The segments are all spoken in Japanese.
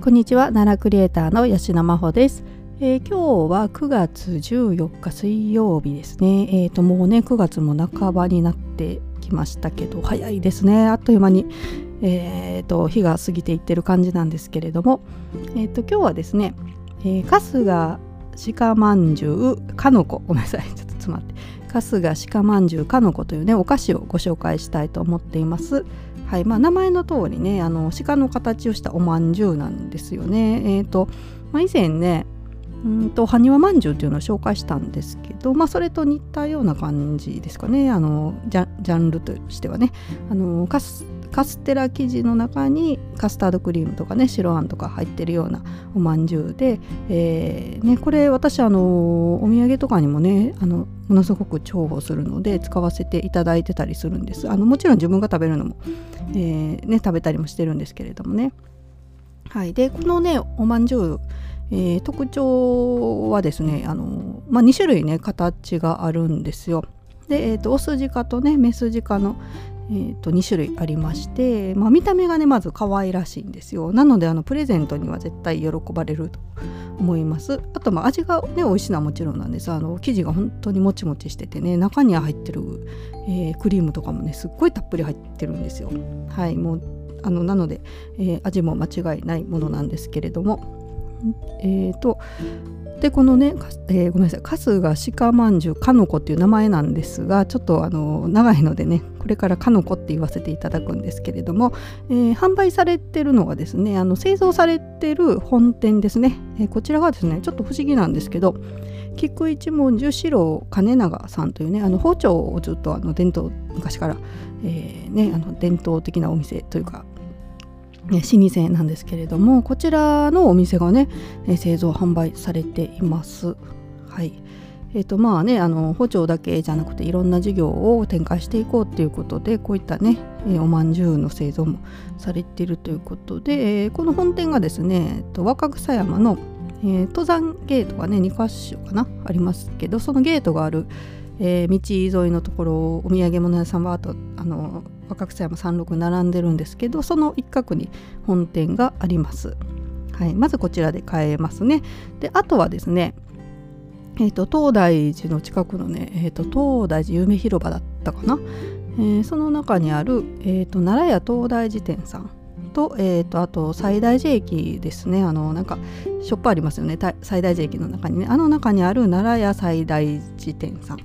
こんにちは。奈良クリエイターの吉野真帆です、えー、今日は9月14日水曜日ですね。え、ー、ともうね9月も半ばになってきましたけど早いですね。あっという間にえーと、日が過ぎていってる感じなんですけれども、えーと、今日はですね、えー、春日鹿まんじゅうかのこごめんなさい。ちょっと詰まって。春日鹿まんじゅうかのこというねお菓子をご紹介したいと思っています。はいまあ、名前の通りねあの鹿の形をしたおまんじゅうなんですよね。えーとまあ、以前ねうんと埴輪まんじゅうっていうのを紹介したんですけど、まあ、それと似たような感じですかねあのジャンルとしてはねあのかすカステラ生地の中にカスタードクリームとかね白あんとか入ってるようなおまんじゅうで、えーね、これ私あのお土産とかにもねあのものすごく重宝するので使わせていただいてたりするんです。あのもちろん自分が食べるのも、えー、ね、食べたりもしてるんですけれどもね。はい。でこのねおまんじゅうえー、特徴はですねあの、まあ、2種類ね形があるんですよ。で、えーと、オスジカとねメスジカの、えーと、2種類ありまして、まあ、見た目がねまず可愛らしいんですよ。なのであのプレゼントには絶対喜ばれると思います。あとまあ味がね美味しいのはもちろんなんです。あの生地が本当にもちもちしててね中に入ってる、えー、クリームとかもねすっごいたっぷり入ってるんですよ。はいもうあのなので、えー、味も間違いないものなんですけれども。えーとでこのね、えー、ごめんなさい春日鹿まんじゅうかのこっていう名前なんですがちょっとあの長いのでねこれからかのこって言わせていただくんですけれども、えー、販売されてるのはですねあの製造されてる本店ですね、えー、こちらがですねちょっと不思議なんですけど菊一文十四郎金長さんというねあの包丁をずっとあの伝統昔から、えーね、あの伝統的なお店というか、老舗なんですけれどもこちらのお店がね製造販売されています。はいえーとまあね、あの包丁だけじゃなくていろんな事業を展開していこうということでこういったね、え、おまんじゅうの製造もされているということで、え、この本店がですね、えー、と若草山の、えー、登山ゲートがね2か所かなありますけどそのゲートがある、えー、道沿いのところお土産物屋さんはあとあの若草山36並んでるんですけどその一角に本店があります。はい、まずこちらで買えますね。であとはですねえーと、東大寺の近くのね、えーと、東大寺夢広場だったかな、えー、その中にある、えーと、奈良屋東大寺店さんと,、えー、とあと西大寺駅ですね。あのなんかショップありますよね。西大寺駅の中にね。あの中にある奈良屋西大寺店さん。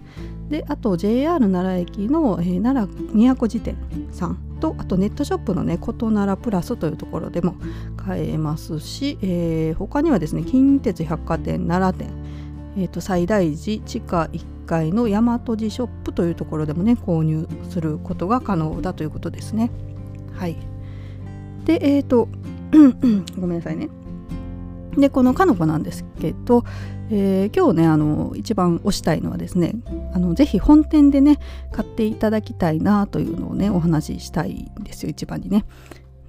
であと JR 奈良駅の、えー、奈良都辞典さんとあとネットショップのねことならプラスというところでも買えますし、えー、他にはですね近鉄百貨店奈良店、えーと、最大寺地下1階の大和寺ショップというところでもね購入することが可能だということですね。はいでえっ、ー、とごめんなさいね。でこのかのこなんですけど、えー、今日ねあの一番推したいのはですねあのぜひ本店でね買っていただきたいなというのをねお話ししたいんですよ一番にね。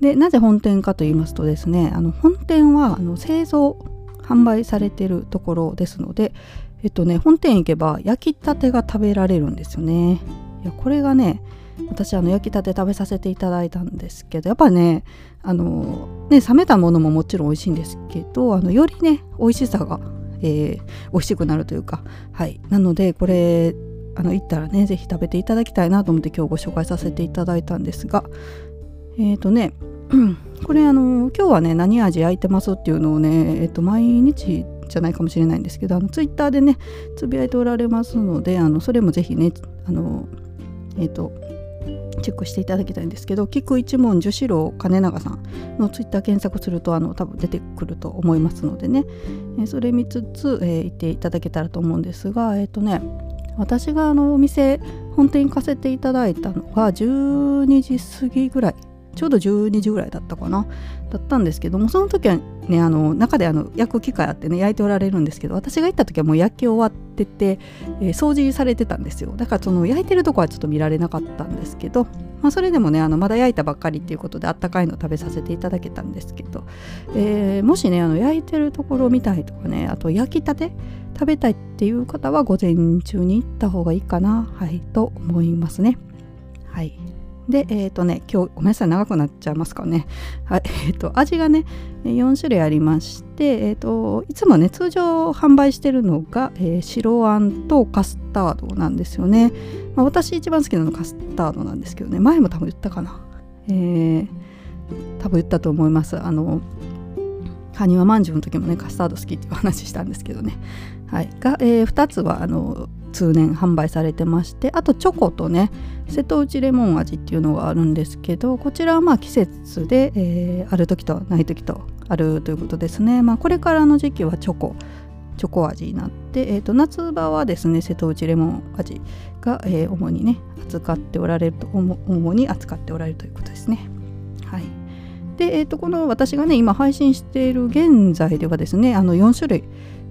でなぜ本店かと言いますとですねあの本店はあの製造販売されてるところですのでえっとね本店行けば焼きたてが食べられるんですよね。いやこれがね私あの焼きたて食べさせていただいたんですけどやっぱねあのね冷めたものももちろん美味しいんですけどあのよりね美味しさが、えー、美味しくなるというか。はい。なのでこれあの行ったらね是非食べていただきたいなと思って今日ご紹介させていただいたんですが。えっ、ー、とね これあの今日はね何味焼いてますっていうのをねえっ、ー、と毎日じゃないかもしれないんですけどあのツイッターでねつぶやいておられますのであのそれも是非ねあのえっ、とチェックしていただきたいんですけど菊一門樹四郎兼永さんのツイッター検索するとあの多分出てくると思いますのでね、えそれ見つつ、えー、言っていただけたらと思うんですがえっ、ー、とね私があのお店本店行かせていただいたのが12時過ぎぐらいちょうど12時ぐらいだったかな。だったんですけどもその時はねあの中であの焼く機械あってね焼いておられるんですけど私が行った時はもう焼き終わってて、えー、掃除されてたんですよ。だからその焼いてるとこはちょっと見られなかったんですけど、まあ、それでもねあのまだ焼いたばっかりっていうことであったかいの食べさせていただけたんですけど、えー、もしねあの焼いてるところを見たいとかねあと焼きたて食べたいっていう方は午前中に行った方がいいかなはいと思いますね。はい。で、えっ、ー、とね、今日ごめんなさい、長くなっちゃいますかね。はい、えっ、ー、と、味がね、4種類ありまして、えっ、ー、と、いつもね、通常販売してるのが、えー、白あんとカスタードなんですよね。まあ、私一番好きなのカスタードなんですけどね、前も多分言ったかな。えー、多分言ったと思います。あの、埴輪まんじゅうの時もね、カスタード好きっていう話したんですけどね。はい。が、えー、2つは、あの、通年販売されてましてあとチョコとね瀬戸内レモン味っていうのがあるんですけどこちらはまあ季節で、えー、ある時とない時とあるということですね、まあ、これからの時期はチョコチョコ味になって、えー、と夏場はですね瀬戸内レモン味が、えー、主にね扱っておられると主に扱っておられるということですね。はい。で、えー、とこの私がね今配信している現在ではですねあの4種類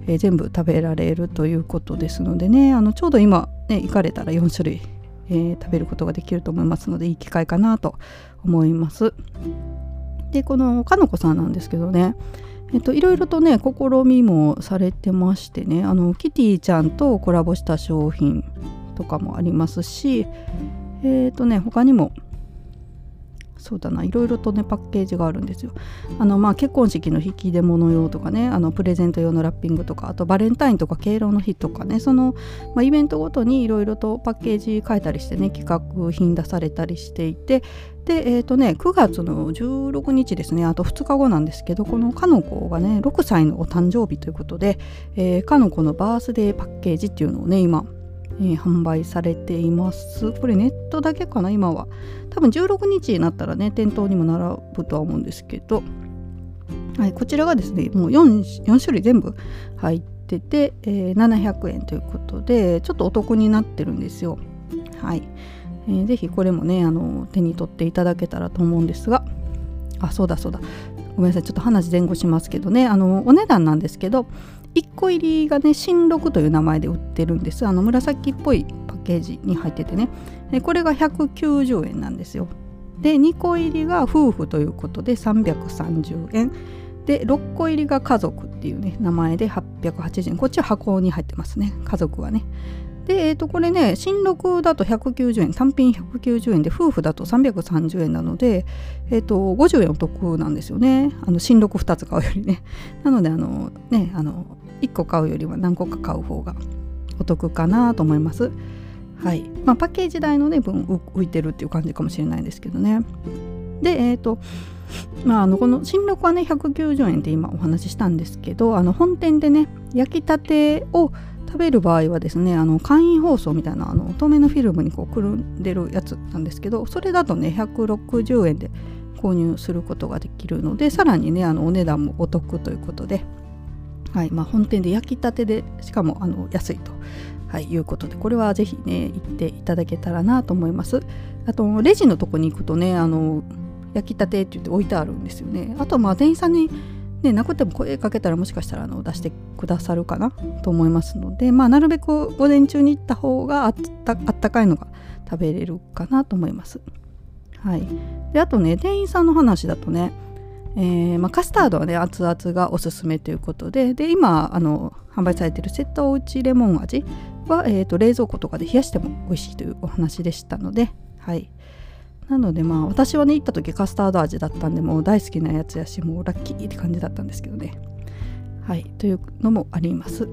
えー、全部食べられるということですのでね。あのちょうど今、ね、行かれたら4種類、えー、食べることができると思いますのでいい機会かなと思います。でこのかのこさんなんですけどね。えっと、いろいろとね試みもされてましてね。あのキティちゃんとコラボした商品とかもありますしえっ、とね他にもそうだないろいろとねパッケージがあるんですよ。あのまあ結婚式の引き出物用とかねあのプレゼント用のラッピングとかあとバレンタインとか敬老の日とかねその、まあ、イベントごとにいろいろとパッケージ変えたりしてね企画品出されたりしていてでえっ、ー、とね9月の16日ですねあと2日後なんですけどこのかの子がね6歳のお誕生日ということで、えー、かの子のバースデーパッケージっていうのをね今えー、販売されています。これネットだけかな今は。多分16日になったらね店頭にも並ぶとは思うんですけど、はい、こちらがですねもう 4, 4種類全部入ってて、えー、700円ということでちょっとお得になってるんですよ。はい、えー、ぜひこれもねあの手に取っていただけたらと思うんですが。あそうだそうだ。ごめんなさいちょっと話前後しますけどね。あのお値段なんですけど1個入りがね新六という名前で売ってるんです。あの紫っぽいパッケージに入っててね。でこれが190円なんですよ。で2個入りが夫婦ということで330円。で6個入りが家族っていうね名前で880円。こっちは箱に入ってますね。家族はね。で、えー、とこれね新録だと190円。単品190円で夫婦だと330円なので、えー、と50円お得なんですよね。あの新録2つ買うよりね。なのであのねあの1個買うよりは何個か買う方がお得かなと思います。はい。まあ、パッケージ代のね分浮いてるっていう感じかもしれないですけどね。でえっ、ー、とまあ、あのこの新録はね190円って今お話ししたんですけどあの本店でね焼きたてを食べる場合はですねあの簡易包装みたいなあの透明のフィルムにこうくるんでるやつなんですけどそれだとね160円で購入することができるのでさらにねあのお値段もお得ということで、はいまあ、本店で焼きたてでしかもあの安いと、はい、いうことでこれはぜひね行っていただけたらなと思います。あとレジのとこに行くとねあの焼きたてって言って置いてあるんですよね。あとまあ店員さんにね、なくても声かけたらもしかしたらあの出してくださるかなと思いますので、まあ、なるべく午前中に行った方があったあったかいのが食べれるかなと思います。はい、であとね店員さんの話だとね、えー、まあ、カスタードはね熱々がおすすめということでで今あの販売されている瀬戸内レモン味は、えーと冷蔵庫とかで冷やしても美味しいというお話でしたので、はい、なのでまあ私はね行った時カスタード味だったんでもう大好きなやつやしもうラッキーって感じだったんですけどね。はい。というのもあります。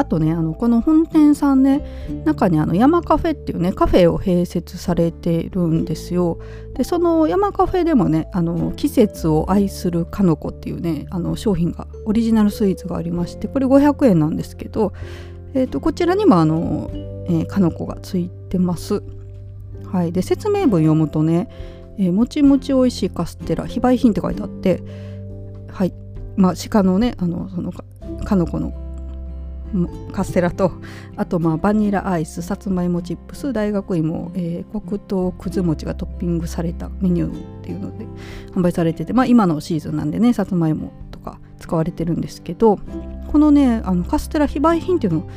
あとねあのこの本店さんね中にあの山カフェっていうねカフェを併設されてるんですよ。でその山カフェでもねあの季節を愛するかのこっていうねあの商品がオリジナルスイーツがありましてこれ500円なんですけど、えーと、こちらにもあの、えー、かのこがついてます。はい、で説明文読むとね、えー、もちもちおいしいカステラ非売品って書いてあってはい。まあ鹿のねあのそのかのこのカステラとあとまあバニラアイスさつまいもチップス大学芋、えー、黒糖くず餅がトッピングされたメニューっていうので販売されててまあ今のシーズンなんでねさつまいもとか使われてるんですけどこのねあのカステラ非売品っていうの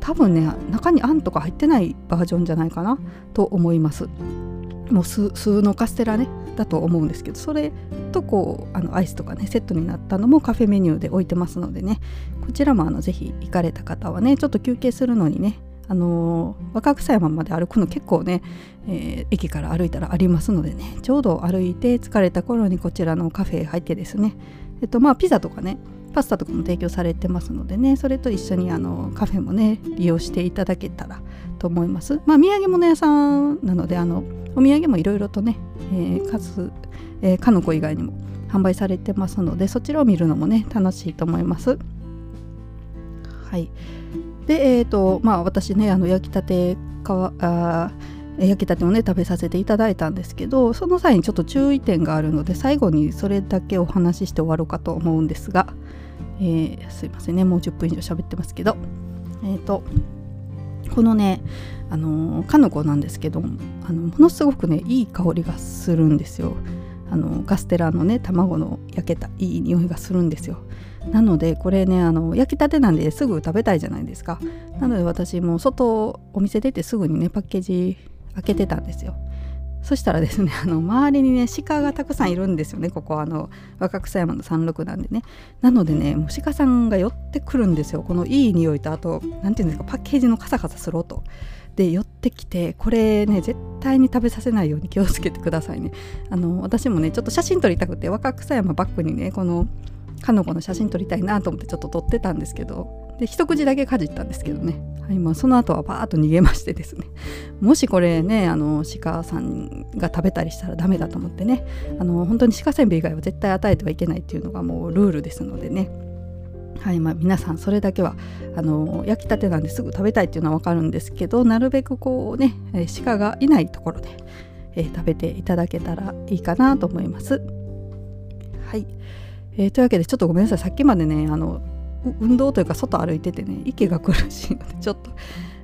多分ね中にあんとか入ってないバージョンじゃないかなと思います。もう数のカステラねだと思うんですけどそれとこうあのアイスとかねセットになったのもカフェメニューで置いてますのでねこちらもあのぜひ行かれた方はねちょっと休憩するのにねあの若草山まで歩くの結構ね、えー、駅から歩いたらありますのでねちょうど歩いて疲れた頃にこちらのカフェ入ってですねえっとまあピザとかねパスタとかも提供されてますのでねそれと一緒にあのカフェもね利用していただけたらと思います。まあ土産物屋さんなのであのお土産もいろいろとね、えー、数、えー、かの子以外にも販売されてますのでそちらを見るのもね楽しいと思います。はい。でえ、ー、とまあ私ねあの焼きたてかあ焼きたてをね食べさせていただいたんですけどその際にちょっと注意点があるので最後にそれだけお話しして終わろうかと思うんですが、えー、すいませんね。もう10分以上喋ってますけど。えっ、ー、とこのねあのかのこなんですけどあのものすごくねいい香りがするんですよ。あのカステラのね卵の焼けたいい匂いがするんですよ。なのでこれねあの焼きたてなんですぐ食べたいじゃないですか。なので私も外お店出てすぐにねパッケージ開けてたんですよ。そしたらですね あの周りにね鹿がたくさんいるんですよね。ここあの若草山の山麓なんでね。なのでねもう鹿さんが寄ってくるんですよ。このいい匂いとあと何て言うんですかパッケージのカサカサする音。で寄ってきてこれね絶対に食べさせないように 気をつけてくださいね。あの私もねちょっと写真撮りたくて若草山バックにねこのかの子の写真撮りたいなと思ってちょっと撮ってたんですけど。で一口だけかじったんですけどね、はいまあ、その後はバーッと逃げましてですね。もしこれねあの鹿さんが食べたりしたらダメだと思ってね。あの本当に鹿せんべい以外は絶対与えてはいけないっていうのがもうルールですのでね。はいまあ、皆さんそれだけはあの焼きたてなんですぐ食べたいっていうのは分かるんですけどなるべくこうね鹿がいないところで、えー、食べていただけたらいいかなと思います。はい、えー、というわけでちょっとごめんなさい。さっきまでねあの運動というか外歩いててね息が苦しいのでちょっと、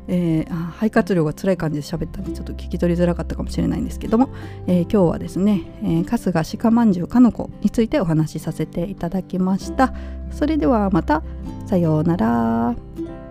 えー、肺活量が辛い感じで喋ったんでちょっと聞き取りづらかったかもしれないんですけども、えー、今日はですね、えー、春日鹿まんじゅうかの子についてお話しさせていただきましたそれではまたさようなら。